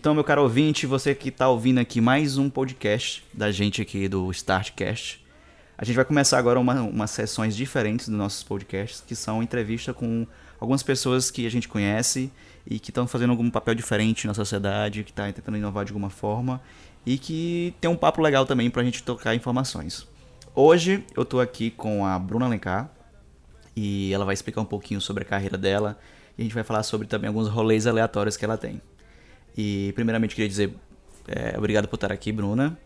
Então, meu caro ouvinte, você que está ouvindo aqui mais um podcast da gente aqui do Startcast. A gente vai começar agora uma, umas sessões diferentes dos nossos podcasts, que são entrevista com algumas pessoas que a gente conhece e que estão fazendo algum papel diferente na sociedade, que está tentando inovar de alguma forma e que tem um papo legal também para a gente tocar informações. Hoje eu estou aqui com a Bruna Alencar e ela vai explicar um pouquinho sobre a carreira dela e a gente vai falar sobre também alguns rolês aleatórios que ela tem. E primeiramente queria dizer é, obrigado por estar aqui, Bruna.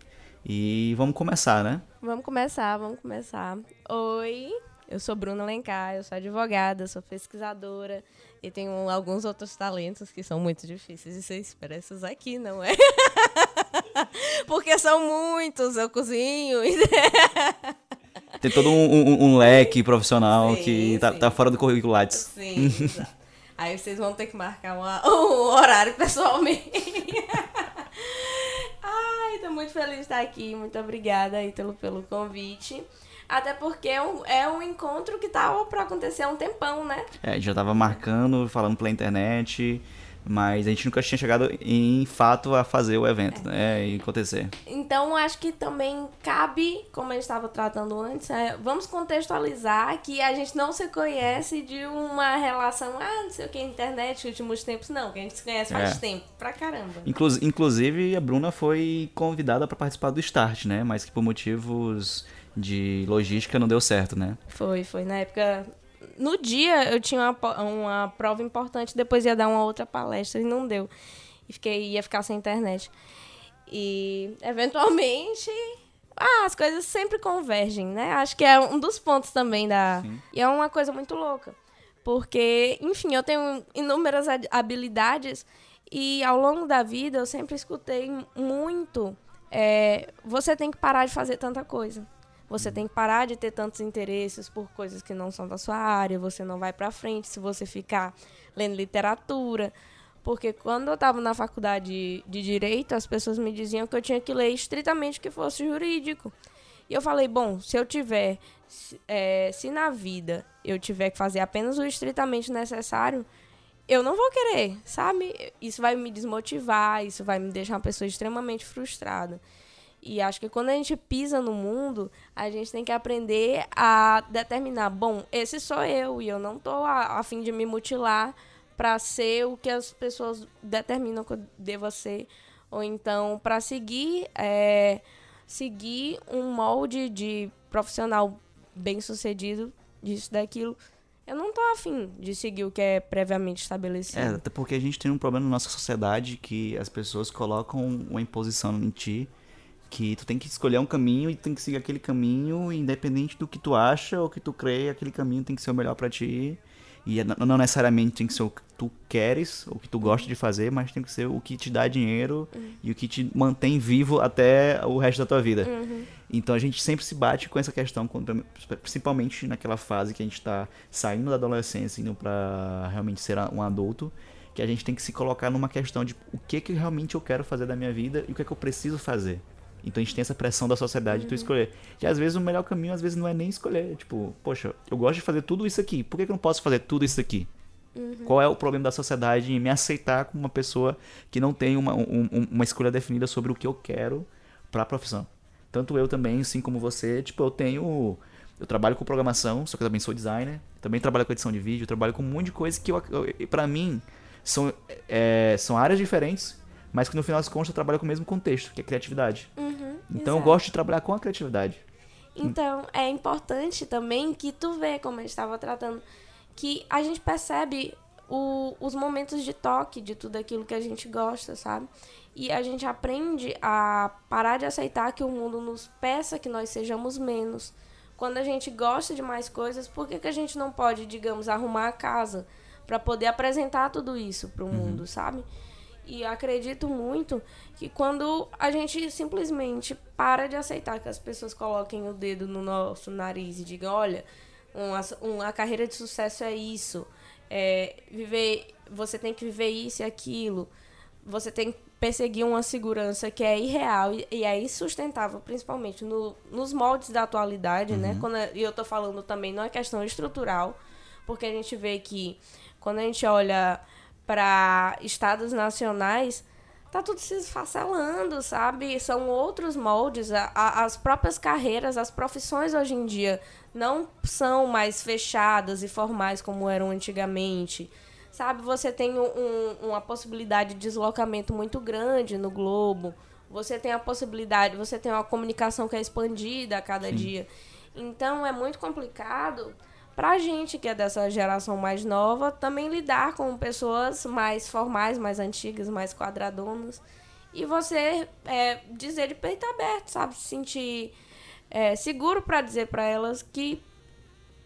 E vamos começar, né? Vamos começar, vamos começar. Oi, eu sou Bruna Alencar, eu sou advogada, sou pesquisadora e tenho alguns outros talentos que são muito difíceis de ser expressos aqui, não é? Porque são muitos, eu cozinho. Tem todo um, um, um leque profissional Sim, que tá, sim. tá fora do currículo Lattes. Sim, exato. Aí vocês vão ter que marcar uma- um horário pessoalmente. Ai, tô muito feliz de estar aqui. Muito obrigada, Ítalo, pelo convite. Até porque é um, é um encontro que tava pra acontecer há um tempão, né? É, já tava marcando, falando pela internet, mas a gente nunca tinha chegado em fato a fazer o evento, né? E acontecer. Então, acho que também cabe, como a gente estava tratando antes, é, vamos contextualizar que a gente não se conhece de uma relação, ah, não sei o que, internet, últimos tempos, não, que a gente se conhece faz É. tempo, pra caramba. Inclu- inclusive, a Bruna foi convidada para participar do Start, né? Mas que por motivos de logística não deu certo, né? Foi, foi. Na época. No dia eu tinha uma, uma prova importante, depois ia dar uma outra palestra e não deu. E fiquei, ia ficar sem internet. E eventualmente. Ah, as coisas sempre convergem, né? Acho que é um dos pontos também da. Sim. E é uma coisa muito louca. Porque, enfim, eu tenho inúmeras hab- habilidades e ao longo da vida eu sempre escutei muito. é, você tem que parar de fazer tanta coisa. Você tem que parar de ter tantos interesses por coisas que não são da sua área. Você não vai pra frente se você ficar lendo literatura. Porque quando eu estava na faculdade de direito, as pessoas me diziam que eu tinha que ler estritamente que fosse jurídico. E eu falei, bom, se eu tiver, se, é, se na vida eu tiver que fazer apenas o estritamente necessário, eu não vou querer, sabe? Isso vai me desmotivar, isso vai me deixar uma pessoa extremamente frustrada. E acho que quando a gente pisa no mundo, a gente tem que aprender a determinar, bom, esse sou eu e eu não tô a, a fim de me mutilar para ser o que as pessoas determinam que eu deva ser, ou então para seguir é, seguir um molde de profissional bem-sucedido disso daquilo. Eu não tô afim de seguir o que é previamente estabelecido. É, até porque a gente tem um problema na nossa sociedade que as pessoas colocam uma imposição em ti que tu tem que escolher um caminho e tu tem que seguir aquele caminho, independente do que tu acha ou que tu crê, aquele caminho tem que ser o melhor pra ti. E é- não necessariamente tem que ser o que tu queres, ou o que tu gosta de fazer, mas tem que ser o que te dá dinheiro e o que te mantém vivo até o resto da tua vida. Então a gente sempre se bate com essa questão, principalmente naquela fase que a gente tá saindo da adolescência, indo pra realmente ser um adulto, que a gente tem que se colocar numa questão de o que que realmente eu quero fazer da minha vida e o que é que eu preciso fazer. Então a gente tem essa pressão da sociedade de tu escolher. E às vezes o melhor caminho, às vezes, não é nem escolher. Tipo, poxa, eu gosto de fazer tudo isso aqui. Por que, que eu não posso fazer tudo isso aqui? Qual é o problema da sociedade em me aceitar como uma pessoa que não tem uma, um- um- uma escolha definida sobre o que eu quero pra profissão? Tanto eu também, assim como você, tipo, eu tenho. Eu trabalho com programação, só que eu também sou designer. Também trabalho com edição de vídeo, trabalho com um monte de coisa que eu, eu, pra mim são, é, são áreas diferentes, mas que no final das contas eu trabalho com o mesmo contexto, que é criatividade. Uhum, Então eu exato. gosto de trabalhar com a criatividade. Então, é importante também que tu vê, como a gente estava tratando, que a gente percebe o- os momentos de toque de tudo aquilo que a gente gosta, sabe? E a gente aprende a parar de aceitar que o mundo nos peça que nós sejamos menos. Quando a gente gosta de mais coisas, por que, que a gente não pode, digamos, arrumar a casa para poder apresentar tudo isso para o mundo, sabe? E acredito muito que quando a gente simplesmente para de aceitar que as pessoas coloquem o dedo no nosso nariz e digam, olha, uma, uma carreira de sucesso é isso, é, viver, você tem que viver isso e aquilo, você tem que perseguir uma segurança que é irreal e, e é insustentável, principalmente no, nos moldes da atualidade, né? Quando, é- e eu tô falando também, não é questão estrutural, porque a gente vê que quando a gente olha para estados nacionais, tá tudo se esfacelando, sabe? São outros moldes, a, a, as próprias carreiras, as profissões hoje em dia não são mais fechadas e formais como eram antigamente. Sabe, você tem um, uma possibilidade de deslocamento muito grande no globo. Você tem a possibilidade, você tem uma comunicação que é expandida a cada Sim. dia. Então é muito complicado pra gente que é dessa geração mais nova também lidar com pessoas mais formais, mais antigas, mais quadradonas. E você é, dizer de peito aberto, sabe? Se sentir é, seguro para dizer para elas que,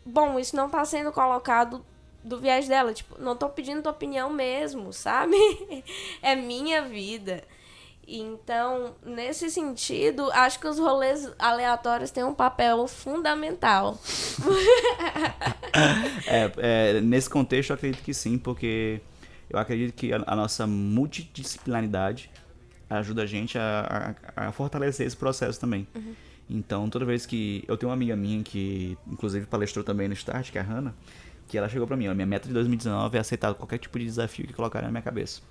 bom, isso não tá sendo colocado do viés dela. Tipo, não tô pedindo tua opinião mesmo, sabe? é minha vida. Então, nesse sentido, acho que os rolês aleatórios têm um papel fundamental. é, é, nesse contexto, eu acredito que sim, porque eu acredito que a, a nossa multidisciplinaridade ajuda a gente a, a, a fortalecer esse processo também. Uhum. Então, toda vez que. Eu tenho uma amiga minha que, inclusive, palestrou também no Start, que é a Hannah, que ela chegou pra mim: minha meta de 2019 é aceitar qualquer tipo de desafio que colocarem na minha cabeça.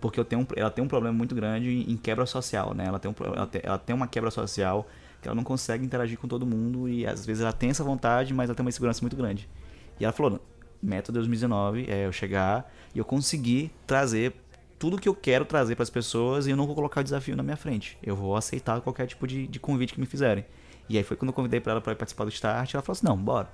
Porque eu tenho ela tem um problema muito grande em quebra social, né? Ela tem, um, ela, tem, ela tem uma quebra social que ela não consegue interagir com todo mundo e às vezes ela tem essa vontade, mas ela tem uma insegurança muito grande. E ela falou: meta 2019 é eu chegar e eu conseguir trazer tudo que eu quero trazer para as pessoas e eu não vou colocar o desafio na minha frente. Eu vou aceitar qualquer tipo de, de convite que me fizerem. E aí foi quando eu convidei para ela para participar do Start, ela falou assim: não, bora.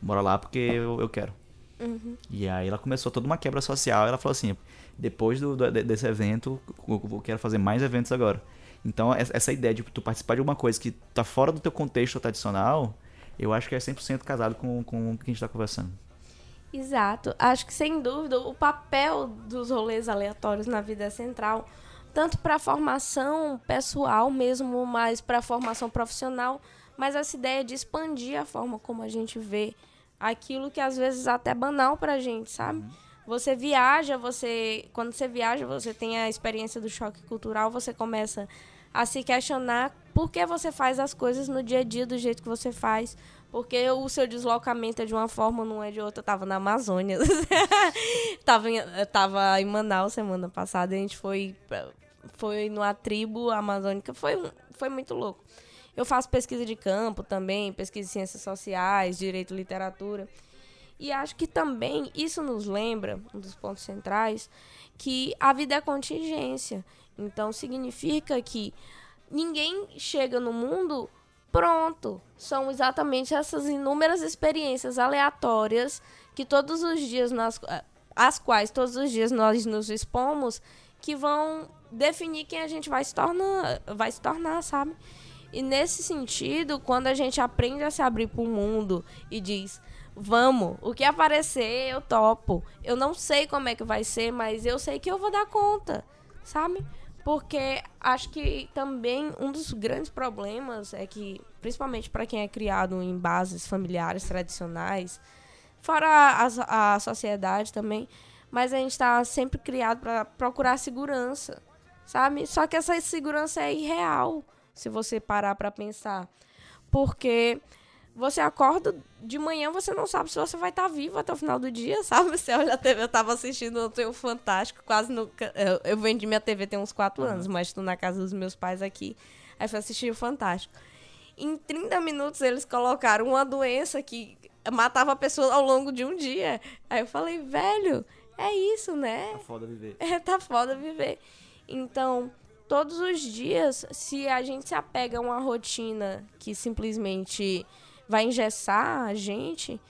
Bora lá porque eu, eu quero. Uhum. E aí ela começou toda uma quebra social. Ela falou assim: depois do, do, desse evento, eu quero fazer mais eventos agora. Então, essa ideia de tu participar de alguma coisa que tá fora do teu contexto tradicional, eu acho que é 100% casado com, com o que a gente tá conversando. Exato. Acho que, sem dúvida, o papel dos rolês aleatórios na vida é central, tanto para a formação pessoal mesmo, mas para a formação profissional, mas essa ideia de expandir a forma como a gente vê aquilo que às vezes até é banal para a gente, sabe? Uhum. Você viaja, você quando você viaja, você tem a experiência do choque cultural, você começa a se questionar por que você faz as coisas no dia a dia do jeito que você faz, porque o seu deslocamento é de uma forma, não é de outra. Eu tava na Amazônia. tava, em, tava em Manaus semana passada. A gente foi, foi numa tribo amazônica. Foi, foi muito louco. Eu faço pesquisa de campo também, pesquisa de ciências sociais, direito literatura. E acho que também isso nos lembra, um dos pontos centrais, que a vida é contingência. Então significa que ninguém chega no mundo pronto. São exatamente essas inúmeras experiências aleatórias que todos os dias nas as quais todos os dias nós nos expomos que vão definir quem a gente vai se tornar, vai se tornar, sabe? E nesse sentido, quando a gente aprende a se abrir para o mundo e diz: Vamos, o que aparecer eu topo. Eu não sei como é que vai ser, mas eu sei que eu vou dar conta, sabe? Porque acho que também um dos grandes problemas é que, principalmente para quem é criado em bases familiares tradicionais, fora a, a sociedade também, mas a gente está sempre criado para procurar segurança, sabe? Só que essa segurança é irreal, se você parar para pensar. Porque você acorda de manhã, você não sabe se você vai estar tá vivo até o final do dia, sabe? Você olha a TV, eu tava assistindo ontem o Fantástico, quase no. Eu, eu vendi minha TV tem uns 4 uhum. anos, mas estou na casa dos meus pais aqui. Aí fui assistir o Fantástico. Em 30 minutos eles colocaram uma doença que matava a pessoa ao longo de um dia. Aí eu falei, velho, é isso, né? Tá foda viver. É, tá foda viver. Então, todos os dias, se a gente se apega a uma rotina que simplesmente vai engessar a gente,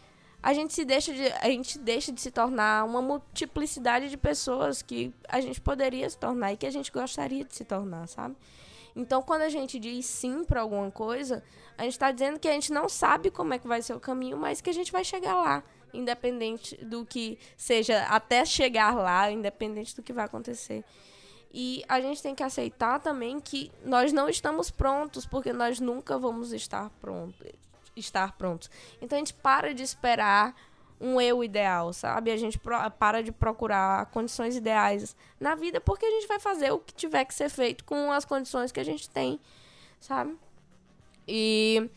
a gente se deixa de a gente deixa de se tornar uma multiplicidade de pessoas que a gente poderia se tornar e que a gente gostaria de se tornar, sabe? Então, quando a gente diz sim para alguma coisa, a gente está dizendo que a gente não sabe como é que vai ser o caminho, mas que a gente vai chegar lá, independente do que seja, até chegar lá, independente do que vai acontecer. E a gente tem que aceitar também que nós não estamos prontos, porque nós nunca vamos estar prontos estar prontos. Então a gente para de esperar um eu ideal, sabe? A gente para de procurar condições ideais na vida porque a gente vai fazer o que tiver que ser feito com as condições que a gente tem, sabe? E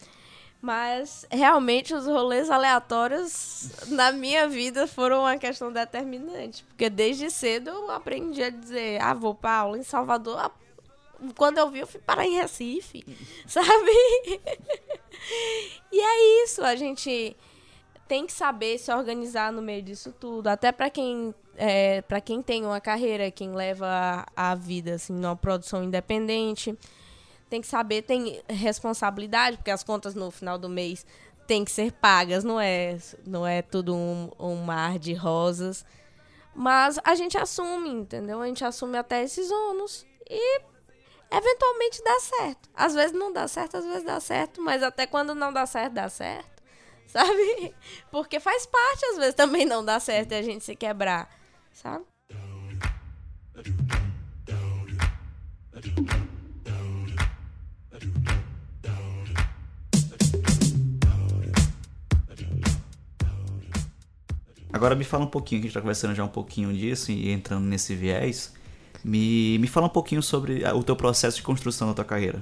Mas realmente os rolês aleatórios na minha vida foram uma questão determinante. Porque desde cedo eu aprendi a dizer, ah, vou pra aula em Salvador. Quando eu vi, eu fui parar em Recife, sabe? e é isso, a gente tem que saber se organizar no meio disso tudo. Até para quem é, para quem tem uma carreira, quem leva a, a vida assim, numa produção independente tem que saber, tem responsabilidade, porque as contas no final do mês têm que ser pagas, não é, não é tudo um, um mar de rosas. Mas a gente assume, entendeu? A gente assume até esses ônus e eventualmente dá certo. Às vezes não dá certo, às vezes dá certo, mas até quando não dá certo, dá certo. Sabe? Porque faz parte, às vezes, também não dá certo e a gente se quebrar, sabe? Agora me fala um pouquinho, que a gente tá conversando já um pouquinho disso e entrando nesse viés. Me, me fala um pouquinho sobre o teu processo de construção da tua carreira.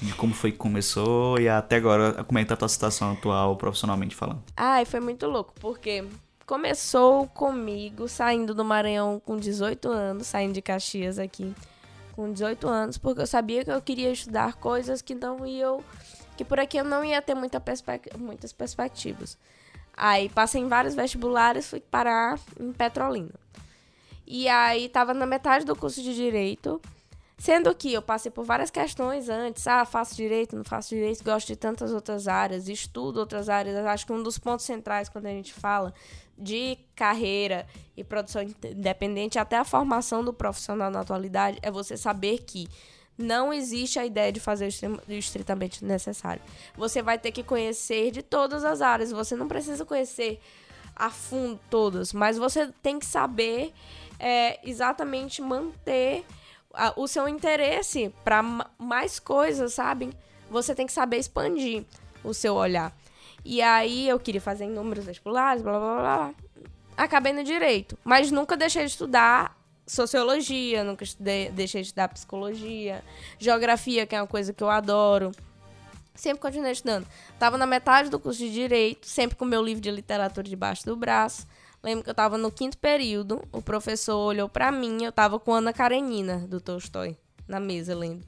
De como foi que começou e até agora, como é que tá a tua situação atual, profissionalmente falando. Ai, foi muito louco, porque começou comigo saindo do Maranhão com 18 anos, saindo de Caxias aqui com 18 anos, porque eu sabia que eu queria estudar coisas que não iam. que por aqui eu não ia ter muita muitas perspectivas. Aí passei em vários vestibulares, fui parar em Petrolina. E aí tava na metade do curso de direito, sendo que eu passei por várias questões antes, ah, faço direito, não faço direito, gosto de tantas outras áreas, estudo outras áreas. Acho que um dos pontos centrais quando a gente fala de carreira e produção independente, até a formação do profissional na atualidade, é você saber que não existe a ideia de fazer o estritamente necessário. Você vai ter que conhecer de todas as áreas. Você não precisa conhecer a fundo todas, mas você tem que saber é, exatamente manter a, o seu interesse para mais coisas, sabe? Você tem que saber expandir o seu olhar. E aí eu queria fazer inúmeros vestibulares, blá blá blá. Acabei no direito, mas nunca deixei de estudar sociologia, nunca estudei, deixei de estudar psicologia, geografia, que é uma coisa que eu adoro. Sempre continuei estudando. Tava na metade do curso de direito, sempre com meu livro de literatura debaixo do braço. Lembro que eu tava no quinto período, o professor olhou para mim, eu tava com Ana Karenina, do Tolstói, na mesa lendo.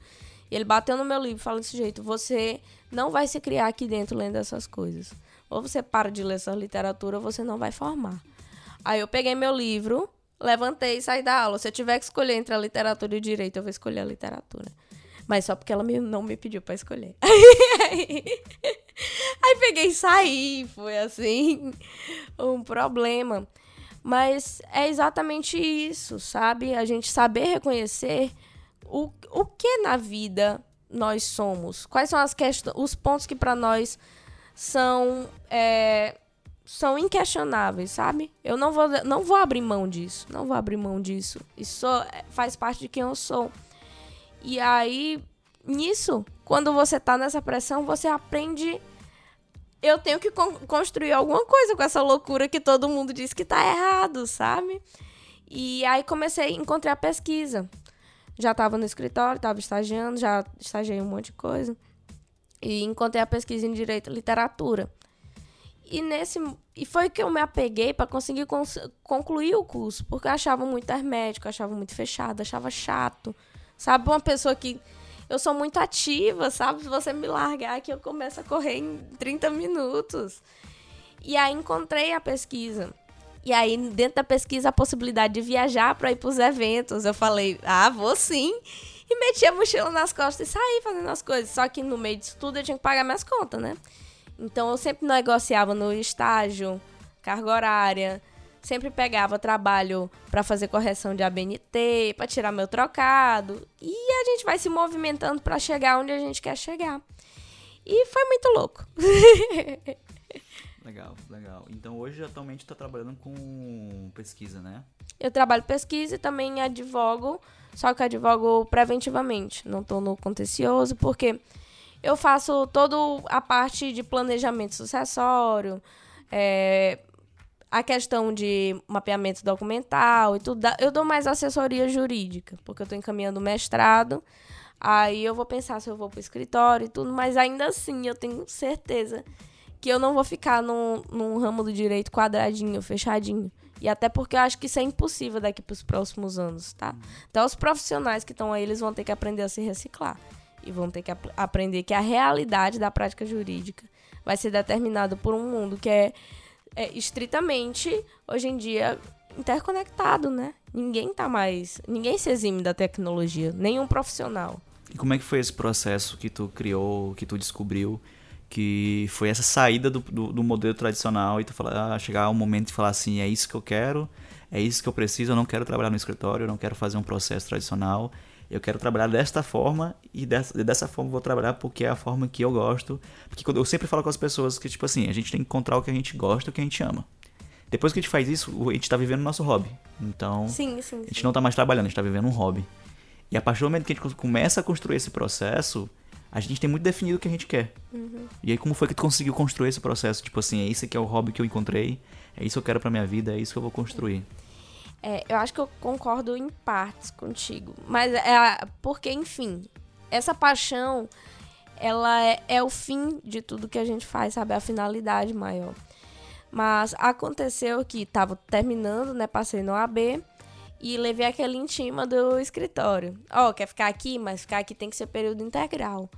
E ele bateu no meu livro falou desse jeito: você não vai se criar aqui dentro lendo essas coisas. Ou você para de ler essa literatura, ou você não vai formar. Aí eu peguei meu livro, levantei e saí da aula. Se eu tiver que escolher entre a literatura e o direito, eu vou escolher a literatura. Mas só porque ela me, não me pediu para escolher. Aí, peguei e saí. Foi assim, um problema. Mas é exatamente isso, sabe? A gente saber reconhecer o, o que na vida nós somos. Quais são as questões, os pontos que para nós são é, são inquestionáveis, sabe? Eu não vou, não vou abrir mão disso. Não vou abrir mão disso. Isso faz parte de quem eu sou. E aí, nisso, quando você tá nessa pressão, você aprende. Eu tenho que con construir alguma coisa com essa loucura que todo mundo diz que tá errado, sabe? E aí comecei, encontrei a pesquisa. Já tava no escritório, tava estagiando, já estagiei um monte de coisa. E encontrei a pesquisa em Direito e Literatura. E nesse e foi que eu me apeguei para conseguir cons concluir o curso, porque eu achava muito hermético, achava muito fechado, achava chato. Sabe, uma pessoa que eu sou muito ativa, sabe? Se você me largar aqui, eu começo a correr em 30 minutos. E aí encontrei a pesquisa. E aí, dentro da pesquisa, a possibilidade de viajar para ir para os eventos. Eu falei, ah, vou sim. E meti a mochila nas costas e saí fazendo as coisas. Só que no meio disso tudo eu tinha que pagar minhas contas, né? Então eu sempre negociava no estágio, carga horária, sempre pegava trabalho para fazer correção de ABNT, para tirar meu trocado, e a gente vai se movimentando para chegar onde a gente quer chegar. E foi muito louco. legal, legal. Então hoje atualmente está trabalhando com pesquisa, né? Eu trabalho pesquisa e também advogo, só que advogo preventivamente, não estou no contencioso, porque eu faço toda a parte de planejamento sucessório, é, a questão de mapeamento documental e tudo. Eu dou mais assessoria jurídica, porque eu estou encaminhando mestrado. Aí eu vou pensar se eu vou pro escritório e tudo, mas ainda assim eu tenho certeza que eu não vou ficar num, num ramo do direito quadradinho, fechadinho. E até porque eu acho que isso é impossível daqui para os próximos anos, tá? Então os profissionais que estão aí, eles vão ter que aprender a se reciclar. E vão ter que ap aprender que a realidade da prática jurídica vai ser determinada por um mundo que é, é estritamente, hoje em dia, interconectado, né? Ninguém tá mais. Ninguém se exime da tecnologia, nenhum profissional. E como é que foi esse processo que tu criou, que tu descobriu? Que foi essa saída do, do, do modelo tradicional e tu falar, ah, chegar um momento de falar assim, é isso que eu quero, é isso que eu preciso, eu não quero trabalhar no escritório, eu não quero fazer um processo tradicional, eu quero trabalhar desta forma e dessa, dessa forma vou trabalhar porque é a forma que eu gosto. Porque quando eu sempre falo com as pessoas que, tipo assim, a gente tem que encontrar o que a gente gosta e o que a gente ama. Depois que a gente faz isso, a gente tá vivendo o nosso hobby. Então, sim, sim, a gente não tá mais trabalhando, a gente tá vivendo um hobby. E a partir do momento que a gente começa a construir esse processo, a gente tem muito definido o que a gente quer. Uhum. E aí, como foi que tu conseguiu construir esse processo? Tipo assim, é isso que é o hobby que eu encontrei, é isso que eu quero pra minha vida, é isso que eu vou construir. É, eu acho que eu concordo em partes contigo. Mas é porque, enfim, essa paixão, ela é, é o fim de tudo que a gente faz, sabe? A finalidade maior. Mas aconteceu que tava terminando, né? Passei no AB e levei aquele intima do escritório. Ó, oh, quer ficar aqui? Mas ficar aqui tem que ser período integral.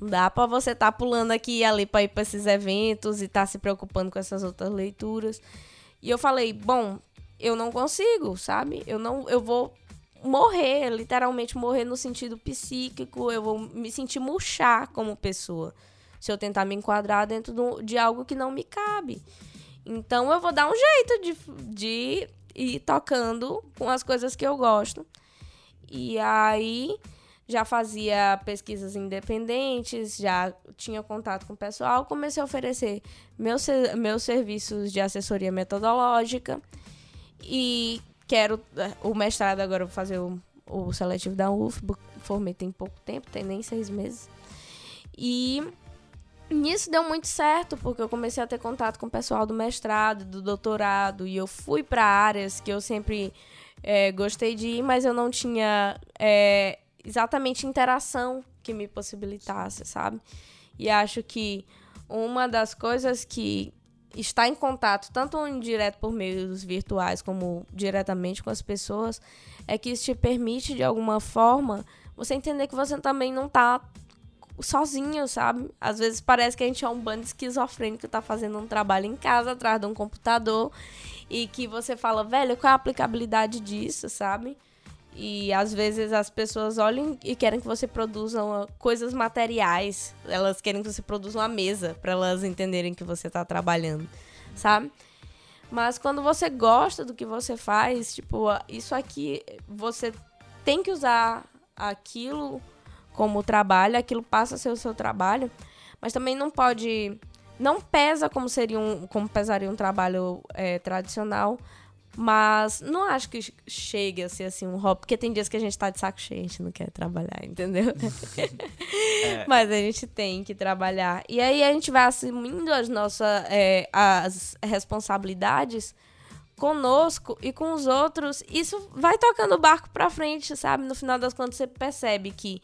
Não dá pra você estar tá pulando aqui e ali pra ir pra esses eventos e estar tá se preocupando com essas outras leituras. E eu falei, bom, eu não consigo, sabe? Eu não, eu vou morrer, literalmente morrer no sentido psíquico, eu vou me sentir murchar como pessoa se eu tentar me enquadrar dentro de algo que não me cabe. Então eu vou dar um jeito de, de ir tocando com as coisas que eu gosto. E aí já fazia pesquisas independentes, já tinha contato com o pessoal, comecei a oferecer meus, meus serviços de assessoria metodológica e quero o mestrado agora vou fazer o, o seletivo da UF, formei tem pouco tempo, tem nem seis meses. E Nisso deu muito certo, porque eu comecei a ter contato com o pessoal do mestrado, do doutorado, e eu fui para áreas que eu sempre é, gostei de ir, mas eu não tinha é, exatamente interação que me possibilitasse, sabe? E acho que uma das coisas que está em contato, tanto indireto por meios virtuais como diretamente com as pessoas, é que isso te permite, de alguma forma, você entender que você também não está sozinho, sabe? Às vezes parece que a gente é um bando esquizofrênico que tá fazendo um trabalho em casa, atrás de um computador, e que você fala, velho, qual é a aplicabilidade disso, sabe? E às vezes as pessoas olham e querem que você produza coisas materiais. Elas querem que você produza uma mesa para elas entenderem que você tá trabalhando, sabe? Mas quando você gosta do que você faz, tipo, isso aqui, você tem que usar aquilo como trabalho, aquilo passa a ser o seu trabalho, mas também não pode. Não pesa como seria um, como pesaria um trabalho é, tradicional, mas não acho que chegue a ser assim um hobby, porque tem dias que a gente tá de saco cheio, a gente não quer trabalhar, entendeu? é. Mas a gente tem que trabalhar. E aí a gente vai assumindo as nossas é, as responsabilidades conosco e com os outros. Isso vai tocando o barco pra frente, sabe? No final das contas, você percebe que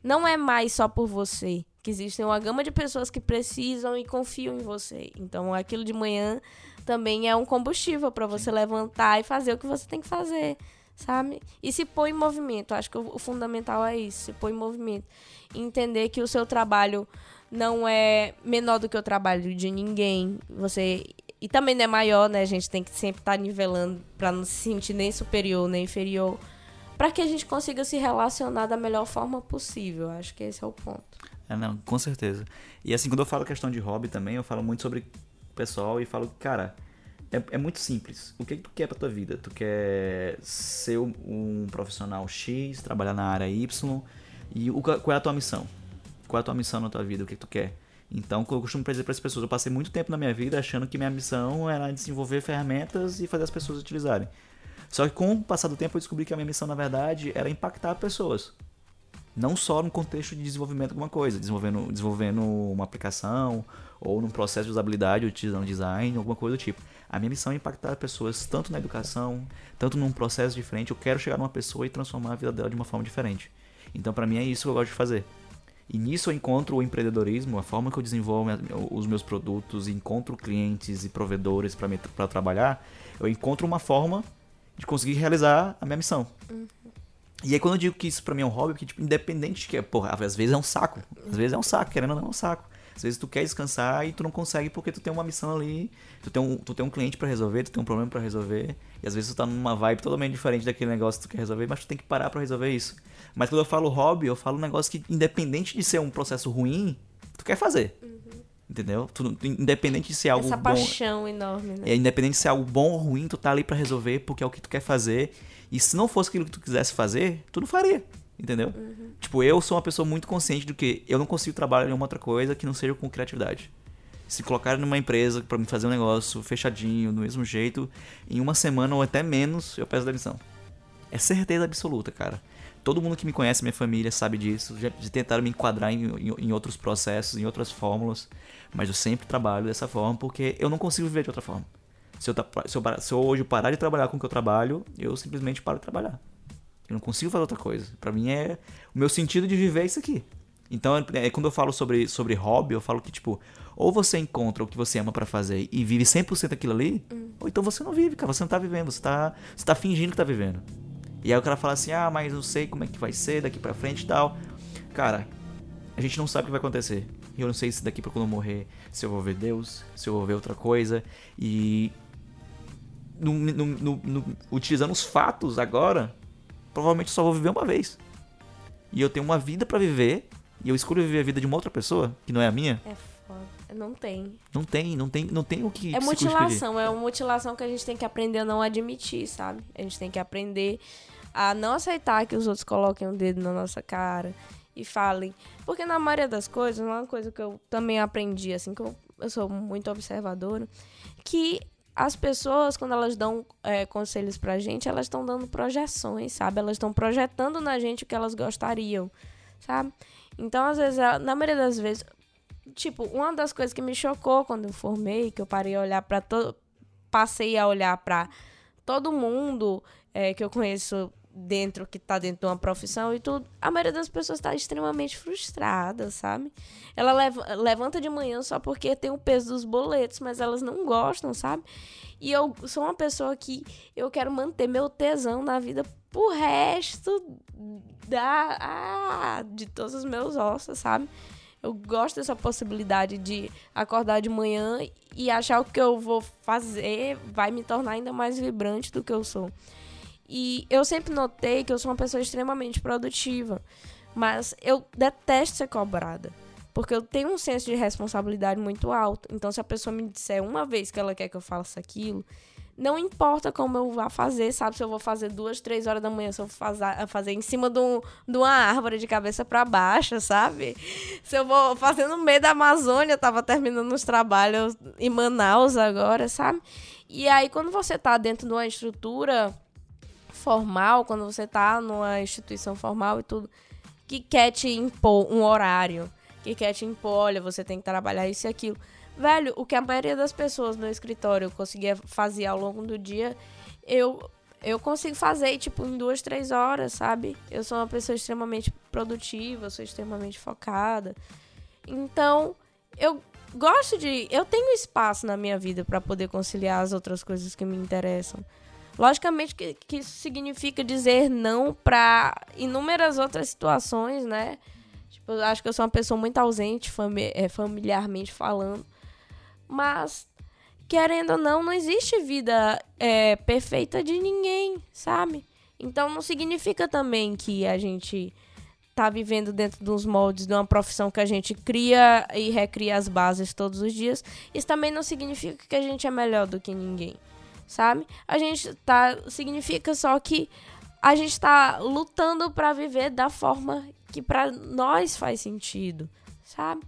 não é mais só por você. Que existe uma gama de pessoas que precisam e confiam em você. Então, aquilo de manhã também é um combustível para você levantar e fazer o que você tem que fazer, sabe? E se pôr em movimento. Acho que o, fundamental é isso, se pôr em movimento. entender que o seu trabalho não é menor do que o trabalho de ninguém. Você e também não é maior, né? A gente tem que sempre estar tá nivelando para não se sentir nem superior nem inferior para que a gente consiga se relacionar da melhor forma possível. Acho que esse é o ponto. É, não, com certeza. E assim, quando eu falo questão de hobby também, eu falo muito sobre pessoal e falo, cara, é, é muito simples. O que, que tu quer pra tua vida? Tu quer ser um profissional X, trabalhar na área Y, e o, qual é a tua missão? Qual é a tua missão na tua vida? O que, que tu quer? Então, eu costumo dizer para as pessoas, eu passei muito tempo na minha vida achando que minha missão era desenvolver ferramentas e fazer as pessoas utilizarem. Só que com o passar do tempo eu descobri que a minha missão, na verdade, era impactar pessoas. Não só no contexto de desenvolvimento de alguma coisa, desenvolvendo, desenvolvendo uma aplicação ou num processo de usabilidade, utilizando design, alguma coisa do tipo. A minha missão é impactar pessoas tanto na educação, tanto num processo diferente. Eu quero chegar numa pessoa e transformar a vida dela de uma forma diferente. Então, para mim, é isso que eu gosto de fazer. E nisso eu encontro o empreendedorismo, a forma que eu desenvolvo os meus produtos, encontro clientes e provedores para trabalhar. Eu encontro uma forma de conseguir realizar a minha missão. Uhum. E aí quando eu digo que isso pra mim é um hobby, que tipo, independente de que, porra, às vezes é um saco. Às vezes é um saco, querendo ou não é um saco. Às vezes tu quer descansar e tu não consegue porque tu tem uma missão ali, tu tem um, tu tem um cliente para resolver, tu tem um problema para resolver, e às vezes tu tá numa vibe totalmente diferente daquele negócio que tu quer resolver, mas tu tem que parar para resolver isso. Mas quando eu falo hobby, eu falo um negócio que independente de ser um processo ruim, tu quer fazer. Uhum. Entendeu? Tu, independente de ser algo Essa bom. paixão enorme, né? É, independente de ser algo bom ou ruim, tu tá ali para resolver porque é o que tu quer fazer. E se não fosse aquilo que tu quisesse fazer, tu não faria. Entendeu? Uhum. Tipo, eu sou uma pessoa muito consciente do que eu não consigo trabalhar em uma outra coisa que não seja com criatividade. Se colocarem numa empresa para me fazer um negócio fechadinho, do mesmo jeito, em uma semana ou até menos, eu peço demissão. É certeza absoluta, cara. Todo mundo que me conhece, minha família, sabe disso. Já, já tentaram me enquadrar em, em, em, outros processos, em outras fórmulas. Mas eu sempre trabalho dessa forma porque eu não consigo viver de outra forma. Se eu, se eu, se eu hoje parar de trabalhar com o que eu trabalho, eu simplesmente paro de trabalhar. Eu não consigo fazer outra coisa. Para mim é. O meu sentido de viver é isso aqui. Então, é, quando eu falo sobre, sobre hobby, eu falo que, tipo, ou você encontra o que você ama para fazer e vive 100% aquilo ali, hum. ou então você não vive, cara. Você não tá vivendo, você tá, você tá fingindo que tá vivendo. E aí o cara fala assim: ah, mas não sei como é que vai ser daqui pra frente e tal. Cara, a gente não sabe o que vai acontecer. Eu não sei se daqui pra quando eu morrer, se eu vou ver Deus, se eu vou ver outra coisa. E. No, no, no, utilizando os fatos agora, provavelmente só vou viver uma vez. E eu tenho uma vida para viver, e eu escolho viver a vida de uma outra pessoa, que não é a minha. É. Não tem. Não tem, não tem, não tem o que. É mutilação, é uma mutilação que a gente tem que aprender a não admitir, sabe? A gente tem que aprender a não aceitar que os outros coloquem um dedo na nossa cara e falem. Porque na maioria das coisas, uma coisa que eu também aprendi, assim, que eu, eu sou muito observadora, que as pessoas, quando elas dão é, conselhos pra gente, elas estão dando projeções, sabe? Elas estão projetando na gente o que elas gostariam, sabe? Então, às vezes, na maioria das vezes, tipo, uma das coisas que me chocou quando eu formei, que eu parei a olhar para todo. Passei a olhar para todo mundo é, que eu conheço dentro, que tá dentro de uma profissão e tudo, a maioria das pessoas está extremamente frustrada, sabe? Ela leva, levanta de manhã só porque tem o peso dos boletos, mas elas não gostam, sabe? E eu sou uma pessoa que eu quero manter meu tesão na vida pro resto da, ah, de todos os meus ossos, sabe? Eu gosto dessa possibilidade de acordar de manhã e achar o que eu vou fazer vai me tornar ainda mais vibrante do que eu sou. E eu sempre notei que eu sou uma pessoa extremamente produtiva. Mas eu detesto ser cobrada. Porque eu tenho um senso de responsabilidade muito alto. Então, se a pessoa me disser uma vez que ela quer que eu faça aquilo, não importa como eu vá fazer, sabe? Se eu vou fazer duas, três horas da manhã, se eu vou fazer, fazer em cima de, um, de uma árvore de cabeça para baixo, sabe? Se eu vou fazer no meio da Amazônia, eu tava terminando os trabalhos em Manaus agora, sabe? E aí, quando você tá dentro de uma estrutura formal, quando você tá numa instituição formal e tudo, que quer te impor um horário, que quer te impor, olha, você tem que trabalhar isso e aquilo. Velho, o que a maioria das pessoas no escritório conseguia fazer ao longo do dia, eu eu consigo fazer, tipo, em duas, três horas, sabe? Eu sou uma pessoa extremamente produtiva, sou extremamente focada. Então, eu gosto de. Eu tenho espaço na minha vida para poder conciliar as outras coisas que me interessam. Logicamente que, que isso significa dizer não para inúmeras outras situações, né? Tipo, eu acho que eu sou uma pessoa muito ausente, fami é, familiarmente falando. Mas, querendo ou não, não existe vida é, perfeita de ninguém, sabe? Então não significa também que a gente tá vivendo dentro dos moldes de uma profissão que a gente cria e recria as bases todos os dias. Isso também não significa que a gente é melhor do que ninguém sabe? A gente tá significa só que a gente tá lutando para viver da forma que para nós faz sentido, sabe?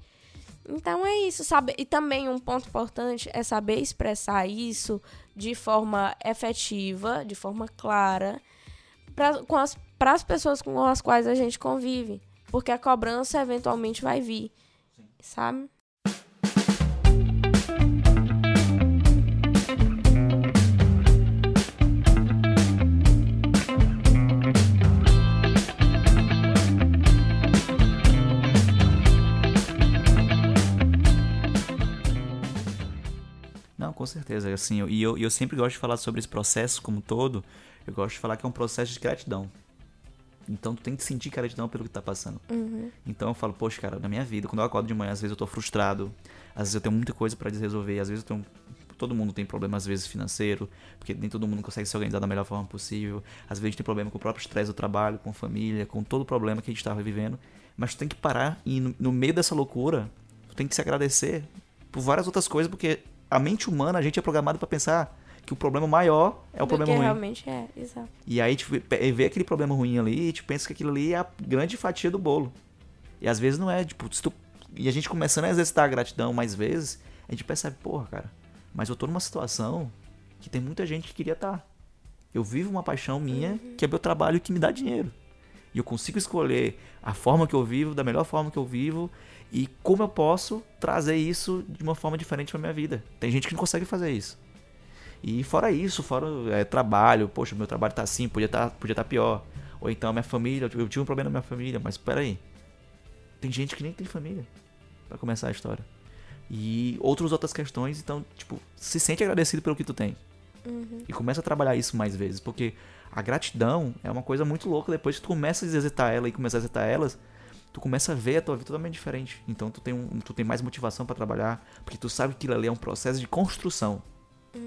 Então é isso, sabe? E também um ponto importante é saber expressar isso de forma efetiva, de forma clara, para as pessoas com as quais a gente convive. Porque a cobrança eventualmente vai vir, sabe? Com certeza. Assim, eu- e eu, eu sempre gosto de falar sobre esse processo como um todo. Eu gosto de falar que é um processo de gratidão. Então tu tem que sentir gratidão pelo que tá passando. Uhum. Então eu falo, poxa, cara, na minha vida, quando eu acordo de manhã, às vezes eu tô frustrado, às vezes eu tenho muita coisa pra resolver, às vezes eu tenho. Todo mundo tem problema, às vezes, financeiro, porque nem todo mundo consegue se organizar da melhor forma possível. Às vezes tem problema com o próprio estresse do trabalho, com família, com todo o problema que a gente tava vivendo. Mas tu tem que parar e no, no meio dessa loucura, tu tem que se agradecer por várias outras coisas, porque a mente humana, a gente é programado pra pensar que o problema maior é o Do problema que ruim. realmente é, exato. E aí tu vê vê aquele problema ruim ali e tu pensa que aquilo ali é a grande fatia do bolo. E às vezes não é, tipo, tu... e a gente começando a exercitar a gratidão mais vezes, a gente percebe, porra, cara, mas eu tô numa situação que tem muita gente que queria estar. Eu vivo uma paixão minha, que é meu trabalho que me dá dinheiro. E eu consigo escolher a forma que eu vivo, da melhor forma que eu vivo, e como eu posso trazer isso de uma forma diferente pra minha vida. Tem gente que não consegue fazer isso. E fora isso, fora é, trabalho, poxa, meu trabalho tá assim, podia tá, podia tá pior. Ou então minha família, eu tive um problema na minha família, mas peraí. Tem gente que nem tem família pra começar a história. E outras outras questões, então, tipo, se sente agradecido pelo que tu tem. E começa a trabalhar isso mais vezes, porque a gratidão é uma coisa muito louca. Depois que tu começa a exercitar ela e começa a exercitar elas, tu começa a ver a tua vida totalmente diferente. Então tu tem, um, tu tem mais motivação pra trabalhar, porque tu sabe que aquilo ali é um processo de construção.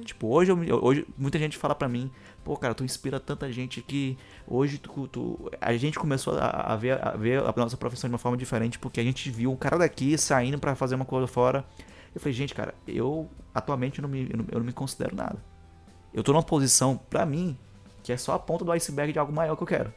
Tipo, hoje, eu, hoje muita gente fala pra mim, pô, cara, tu inspira tanta gente que hoje tu, tu- a gente começou a, a ver, a ver a nossa profissão de uma forma diferente, porque a gente viu um cara daqui saindo pra fazer uma coisa fora. Eu falei, gente, cara, eu atualmente não me, eu não, eu não me considero nada. Eu tô numa posição, pra mim, que é só a ponta do iceberg de algo maior que eu quero.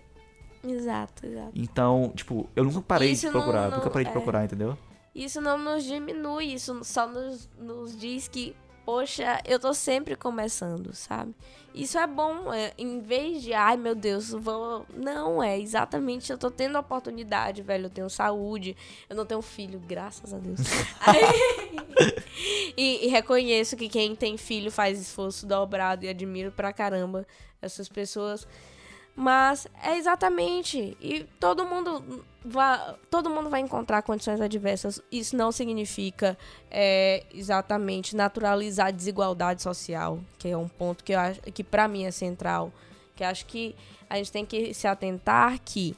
Exato, exato. Então, tipo, eu nunca parei Isso de não- procurar, não- nunca parei de é. procurar, entendeu? Isso não nos diminui, isso só nos, nos diz que, poxa, eu tô sempre começando, sabe? Isso é bom, é, em vez de, ai meu Deus, vou. Não, é exatamente, eu tô tendo a oportunidade, velho. Eu tenho saúde, eu não tenho filho, graças a Deus. Aí- e, e reconheço que quem tem filho faz esforço dobrado e admiro pra caramba essas pessoas. Mas é exatamente. E todo mundo vai, todo mundo vai encontrar condições adversas. Isso não significa é, exatamente naturalizar a desigualdade social, que é um ponto que eu acho que para mim é central. Que acho que a gente tem que se atentar que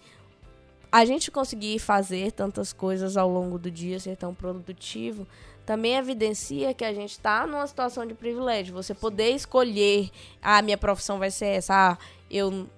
a gente conseguir fazer tantas coisas ao longo do dia, ser tão produtivo, também evidencia que a gente está numa situação de privilégio. Você poder escolher, ah, minha profissão vai ser essa, ah, eu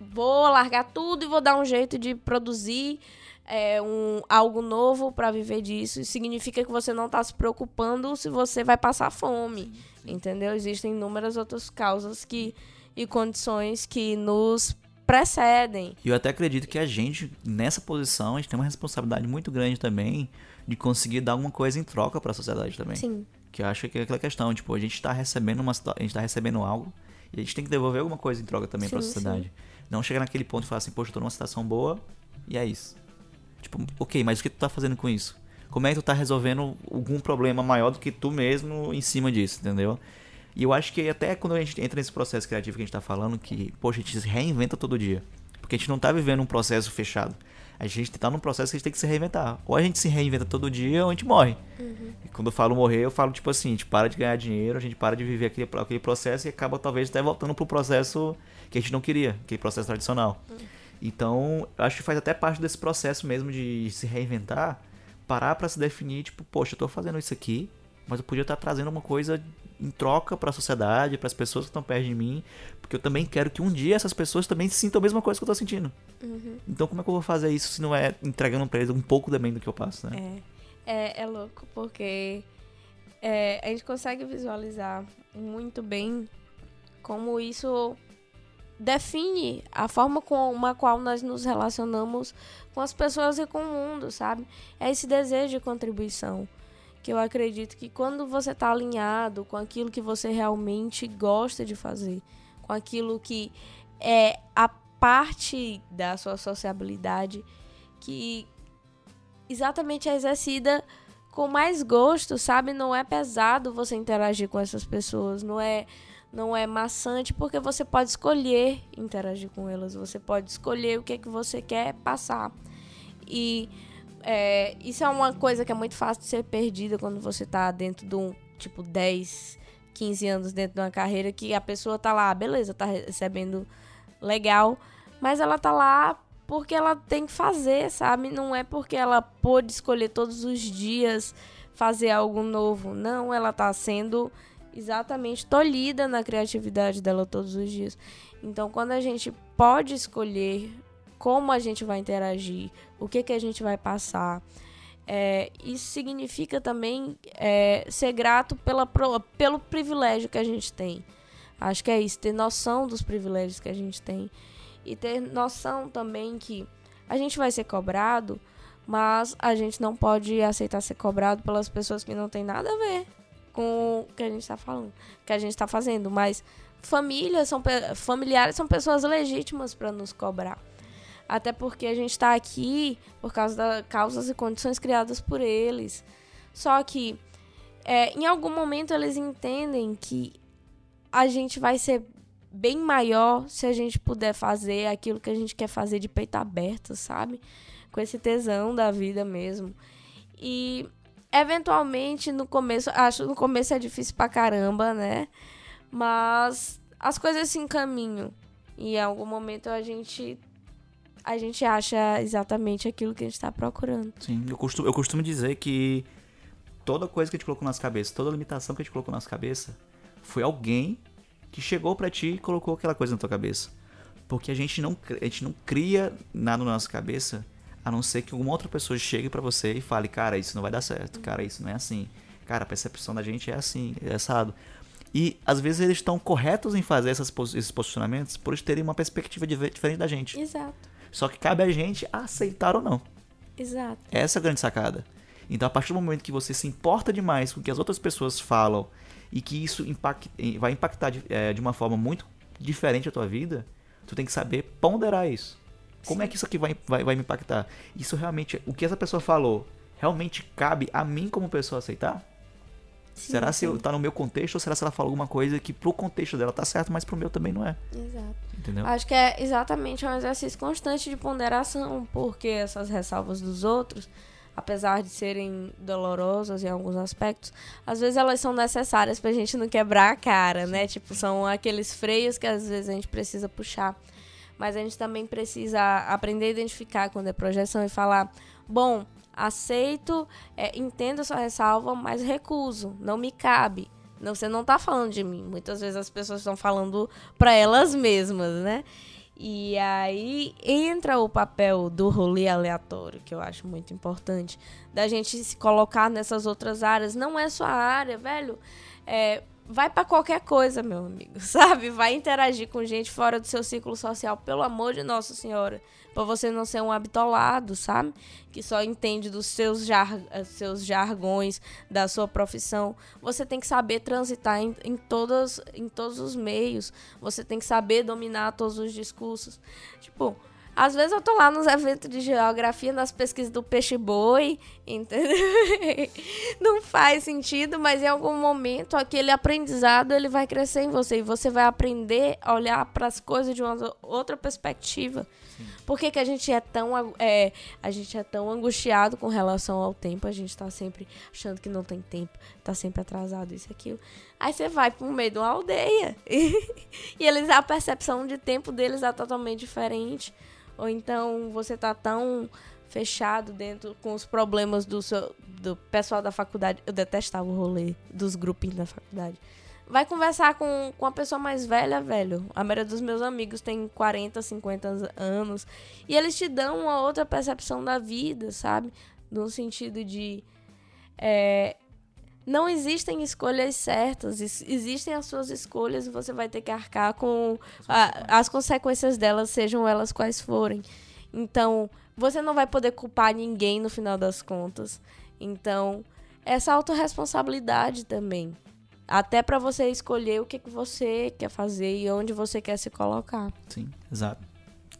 vou largar tudo e vou dar um jeito de produzir é, um, algo novo para viver disso. Isso significa que você não está se preocupando se você vai passar fome, entendeu? Existem inúmeras outras causas que, e condições que nos precedem. E eu até acredito que a gente, nessa posição, a gente tem uma responsabilidade muito grande também de conseguir dar alguma coisa em troca pra sociedade também. Sim. Que eu acho que é aquela questão, tipo, a gente tá recebendo uma a gente tá recebendo algo e a gente tem que devolver alguma coisa em troca também pra Sim, sociedade. Não chegar naquele ponto e falar assim, poxa, eu tô numa situação boa e é isso. Tipo, ok, mas o que tu tá fazendo com isso? Como é que tu tá resolvendo algum problema maior do que tu mesmo em cima disso, entendeu? E eu acho que até quando a gente entra nesse processo criativo que a gente tá falando, que, poxa, a gente se reinventa todo dia. Porque a gente não tá vivendo um processo fechado. A gente tá num processo que a gente tem que se reinventar. Ou a gente se reinventa todo dia ou a gente morre. E quando eu falo morrer, eu falo tipo assim, a gente para de ganhar dinheiro, a gente para de viver aquele, aquele processo e acaba talvez até voltando pro processo que a gente não queria, aquele processo tradicional. Então, eu acho que faz até parte desse processo mesmo de se reinventar, parar pra se definir, tipo, poxa, eu tô fazendo isso aqui, mas eu podia estar trazendo uma coisa em troca pra sociedade, pras pessoas que estão perto de mim, porque eu também quero que um dia essas pessoas também sintam a mesma coisa que eu tô sentindo. Então, como é que eu vou fazer isso se não é entregando pra eles um pouco também do que eu passo, né? É, é, é louco, porque é, a gente consegue visualizar muito bem como isso define a forma com a qual nós nos relacionamos com as pessoas e com o mundo, sabe? É esse desejo de contribuição. Que eu acredito que quando você está alinhado com aquilo que você realmente gosta de fazer, com aquilo que é a parte da sua sociabilidade que exatamente é exercida com mais gosto, sabe? Não é pesado você interagir com essas pessoas, não é não é maçante porque você pode escolher interagir com elas, você pode escolher o que é que você quer passar. E é, isso é uma coisa que é muito fácil de ser perdida quando você tá dentro de um tipo 10 15 anos dentro de uma carreira que a pessoa tá lá, beleza, tá recebendo legal, mas ela tá lá porque ela tem que fazer, sabe? Não é porque ela pôde escolher todos os dias fazer algo novo. Não, ela tá sendo exatamente tolhida na criatividade dela todos os dias. Então, quando a gente pode escolher como a gente vai interagir, o que, que a gente vai passar, é, isso significa também é, ser grato pela, pelo privilégio que a gente tem. Acho que é isso, ter noção dos privilégios que a gente tem. E ter noção também que a gente vai ser cobrado, mas a gente não pode aceitar ser cobrado pelas pessoas que não tem nada a ver com o que a gente está falando, que a gente está fazendo. Mas famílias são familiares são pessoas legítimas para nos cobrar. Até porque a gente está aqui por causa das causas e condições criadas por eles. Só que é, em algum momento eles entendem que a gente vai ser bem maior se a gente puder fazer aquilo que a gente quer fazer de peito aberto, sabe? Com esse tesão da vida mesmo. E eventualmente no começo, acho no começo é difícil pra caramba, né? Mas as coisas se encaminham. E em algum momento a gente a gente acha exatamente aquilo que a gente está procurando. Sim, eu costumo, eu costumo dizer que toda coisa que a gente colocou nas cabeças, toda limitação que a gente colocou nas cabeças, foi alguém que chegou para ti e colocou aquela coisa na tua cabeça. Porque a gente não, a gente não cria nada na nossa cabeça, a não ser que alguma outra pessoa chegue para você e fale, cara, isso não vai dar certo, cara, isso não é assim. Cara, a percepção da gente é assim, é assado. E às vezes eles estão corretos em fazer essas, esses posicionamentos por eles terem uma perspectiva diferente da gente. Exato. Só que cabe a gente aceitar ou não. Exato. Essa é a grande sacada. Então, a partir do momento que você se importa demais com o que as outras pessoas falam e que isso impact, vai impactar de, é, de, uma forma muito diferente a tua vida, tu tem que saber ponderar isso. Como é Sim. é que isso aqui vai, vai, vai me impactar? Isso realmente, o que essa pessoa falou, realmente cabe a mim como pessoa aceitar? Sim, será sim. se tá no meu contexto ou será se ela falou alguma coisa que pro contexto dela tá certo, mas pro meu também não é? Exato. Entendeu? Acho que é exatamente um exercício constante de ponderação, porque essas ressalvas dos outros, apesar de serem dolorosas em alguns aspectos, às vezes elas são necessárias pra gente não quebrar a cara, né? Tipo, são aqueles freios que às vezes a gente precisa puxar. Mas a gente também precisa aprender a identificar quando é projeção e falar: bom, aceito, é, entendo sua ressalva, mas recuso, não me cabe. Não, você não está falando de mim. Muitas vezes as pessoas estão falando para elas mesmas, né? E aí entra o papel do rolê aleatório, que eu acho muito importante, da gente se colocar nessas outras áreas. Não é sua área, velho. É, vai para qualquer coisa, meu amigo, sabe? Vai interagir com gente fora do seu círculo social, pelo amor de Nossa Senhora, para você não ser um habitolado, sabe? Que só entende dos seus, jar seus jargões, da sua profissão. Você tem que saber transitar em, em, em todos os meios. Você tem que saber dominar todos os discursos. Tipo, às vezes eu tô lá nos eventos de geografia, nas pesquisas do peixe-boi, entendeu? Não faz sentido, mas em algum momento aquele aprendizado ele vai crescer em você e você vai aprender a olhar para as coisas de uma outra perspectiva. Por que, que a gente é tão é, a gente é tão angustiado com relação ao tempo? A gente tá sempre achando que não tem tempo, tá sempre atrasado isso aquilo. Aí você vai pro meio de uma aldeia e, e eles a percepção de tempo deles é totalmente diferente. Ou então você tá tão fechado dentro com os problemas do, seu, do pessoal da faculdade. Eu detestava o rolê dos grupinhos da faculdade. Vai conversar com, com a pessoa mais velha, velho. A maioria dos meus amigos tem 40, 50 anos. E eles te dão uma outra percepção da vida, sabe? No sentido de. É, não existem escolhas certas, existem as suas escolhas e você vai ter que arcar com a, as consequências delas, sejam elas quais forem. Então, você não vai poder culpar ninguém no final das contas. Então, essa autorresponsabilidade também. Até para você escolher o que, que você quer fazer e onde você quer se colocar. Sim, exato.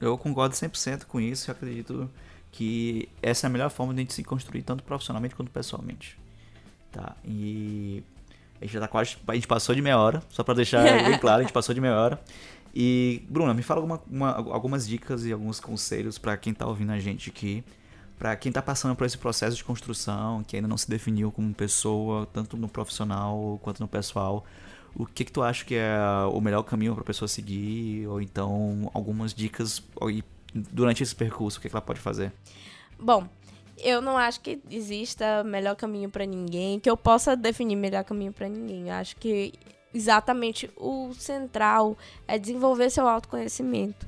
Eu concordo 100% com isso e acredito que essa é a melhor forma de a gente se construir tanto profissionalmente quanto pessoalmente. Tá, e a gente já tá quase. A gente passou de meia hora, só pra deixar bem claro, a gente passou de meia hora. E, Bruna, me fala alguma, uma, algumas dicas e alguns conselhos para quem tá ouvindo a gente aqui. Para quem tá passando por esse processo de construção, que ainda não se definiu como pessoa, tanto no profissional quanto no pessoal. o que que tu acha que é o melhor caminho para a pessoa seguir ou então algumas dicas durante esse percurso o que, que ela pode fazer? Bom, eu não acho que exista melhor caminho para ninguém, que eu possa definir melhor caminho para ninguém. Eu acho que exatamente o central é desenvolver seu autoconhecimento.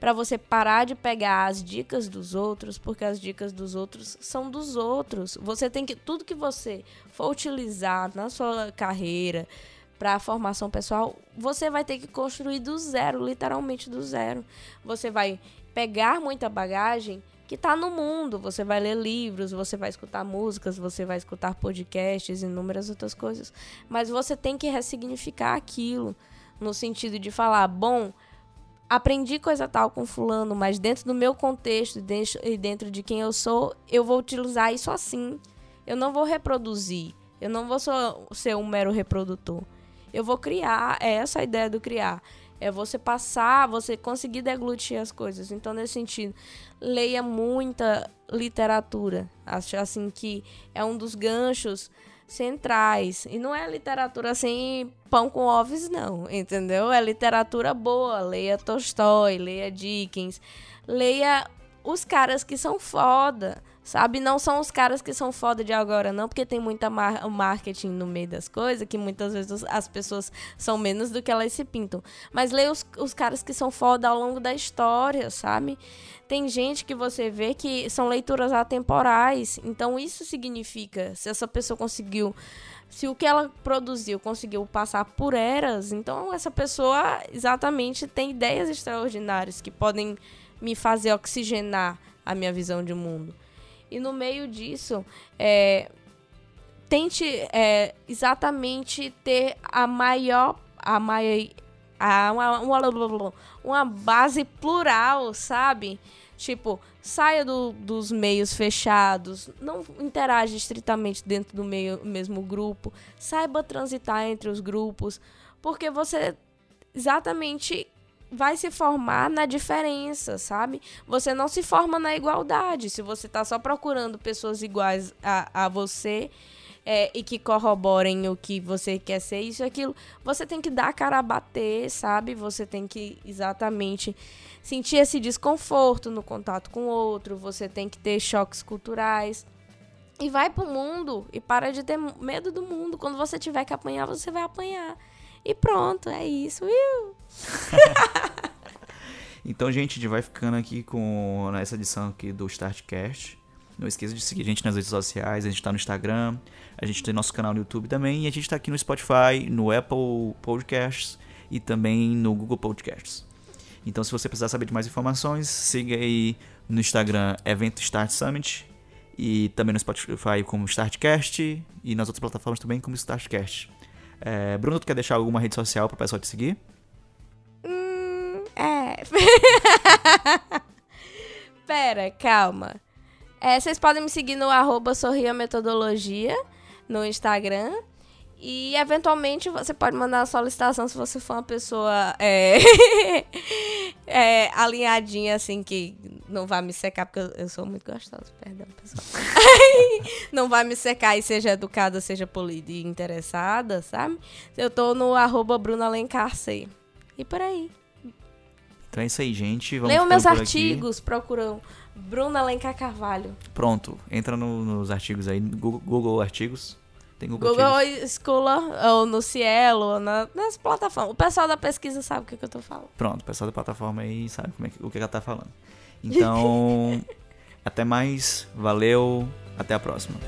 Para você parar de pegar as dicas dos outros, porque as dicas dos outros são dos outros. Você tem que tudo que você for utilizar na sua carreira, para a formação pessoal, você vai ter que construir do zero, literalmente do zero. Você vai pegar muita bagagem que está no mundo. Você vai ler livros, você vai escutar músicas, você vai escutar podcasts, inúmeras outras coisas. Mas você tem que ressignificar aquilo no sentido de falar, bom, aprendi coisa tal com fulano, mas dentro do meu contexto e dentro de quem eu sou, eu vou utilizar isso assim. Eu não vou reproduzir. Eu não vou ser um mero reprodutor. Eu vou criar. É essa a ideia do criar. É você passar, você conseguir deglutir as coisas. Então, nesse sentido, leia muita literatura. Acho assim que é um dos ganchos centrais. E não é literatura assim, pão com ovos, não, entendeu? É literatura boa. Leia Tolstói, leia Dickens, leia os caras que são foda. Sabe? Não são os caras que são foda de agora, não, porque tem muita mar marketing no meio das coisas, que muitas vezes as pessoas são menos do que elas se pintam. Mas leia os, os caras que são foda ao longo da história, sabe? Tem gente que você vê que são leituras atemporais. Então, isso significa, se essa pessoa conseguiu se o que ela produziu conseguiu passar por eras, então essa pessoa exatamente tem ideias extraordinárias que podem me fazer oxigenar a minha visão de mundo. E no meio disso, é, tente é, exatamente ter a maior. A maior a, uma, uma, uma base plural, sabe? Tipo, saia do, dos meios fechados, não interage estritamente dentro do meio, mesmo grupo, saiba transitar entre os grupos, porque você exatamente vai se formar na diferença, sabe? Você não se forma na igualdade. Se você tá só procurando pessoas iguais a, a você é, e que corroborem o que você quer ser, isso e aquilo, você tem que dar a cara a bater, sabe? Você tem que exatamente sentir esse desconforto no contato com o outro, você tem que ter choques culturais. E vai pro mundo e para de ter medo do mundo. Quando você tiver que apanhar, você vai apanhar. E pronto, é isso. então, gente, a gente vai ficando aqui com essa edição aqui do Startcast. Não esqueça de seguir a gente nas redes sociais, a gente está no Instagram, a gente tem nosso canal no YouTube também, e a gente está aqui no Spotify, no Apple Podcasts e também no Google Podcasts. Então, se você precisar saber de mais informações, siga aí no Instagram Evento Start Summit e também no Spotify como Startcast e nas outras plataformas também como Startcast. É, Bruno, tu quer deixar alguma rede social para o pessoal te seguir? Hum, é. Pera, calma. É, vocês podem me seguir no arroba Sorria Metodologia no Instagram. E eventualmente você pode mandar a solicitação se você for uma pessoa é, é, alinhadinha, assim, que não vai me secar, porque eu, eu sou muito gostosa, perdão, pessoal. não vai me secar e seja educada, seja polida e interessada, sabe? Eu tô no arroba Bruna Alencarce. E por aí. Então é isso aí, gente. Vamos Leiam meus artigos, aqui. procuram Bruna Alencar Carvalho. Pronto, entra no, nos artigos aí, Google, Google Artigos tem Google, Google Scholar, ou no Cielo, ou na, nas plataformas. O pessoal da pesquisa sabe o que, que eu tô falando. Pronto, o pessoal da plataforma aí sabe é que, o que ela tá falando. Então, até mais. Valeu. Até a próxima.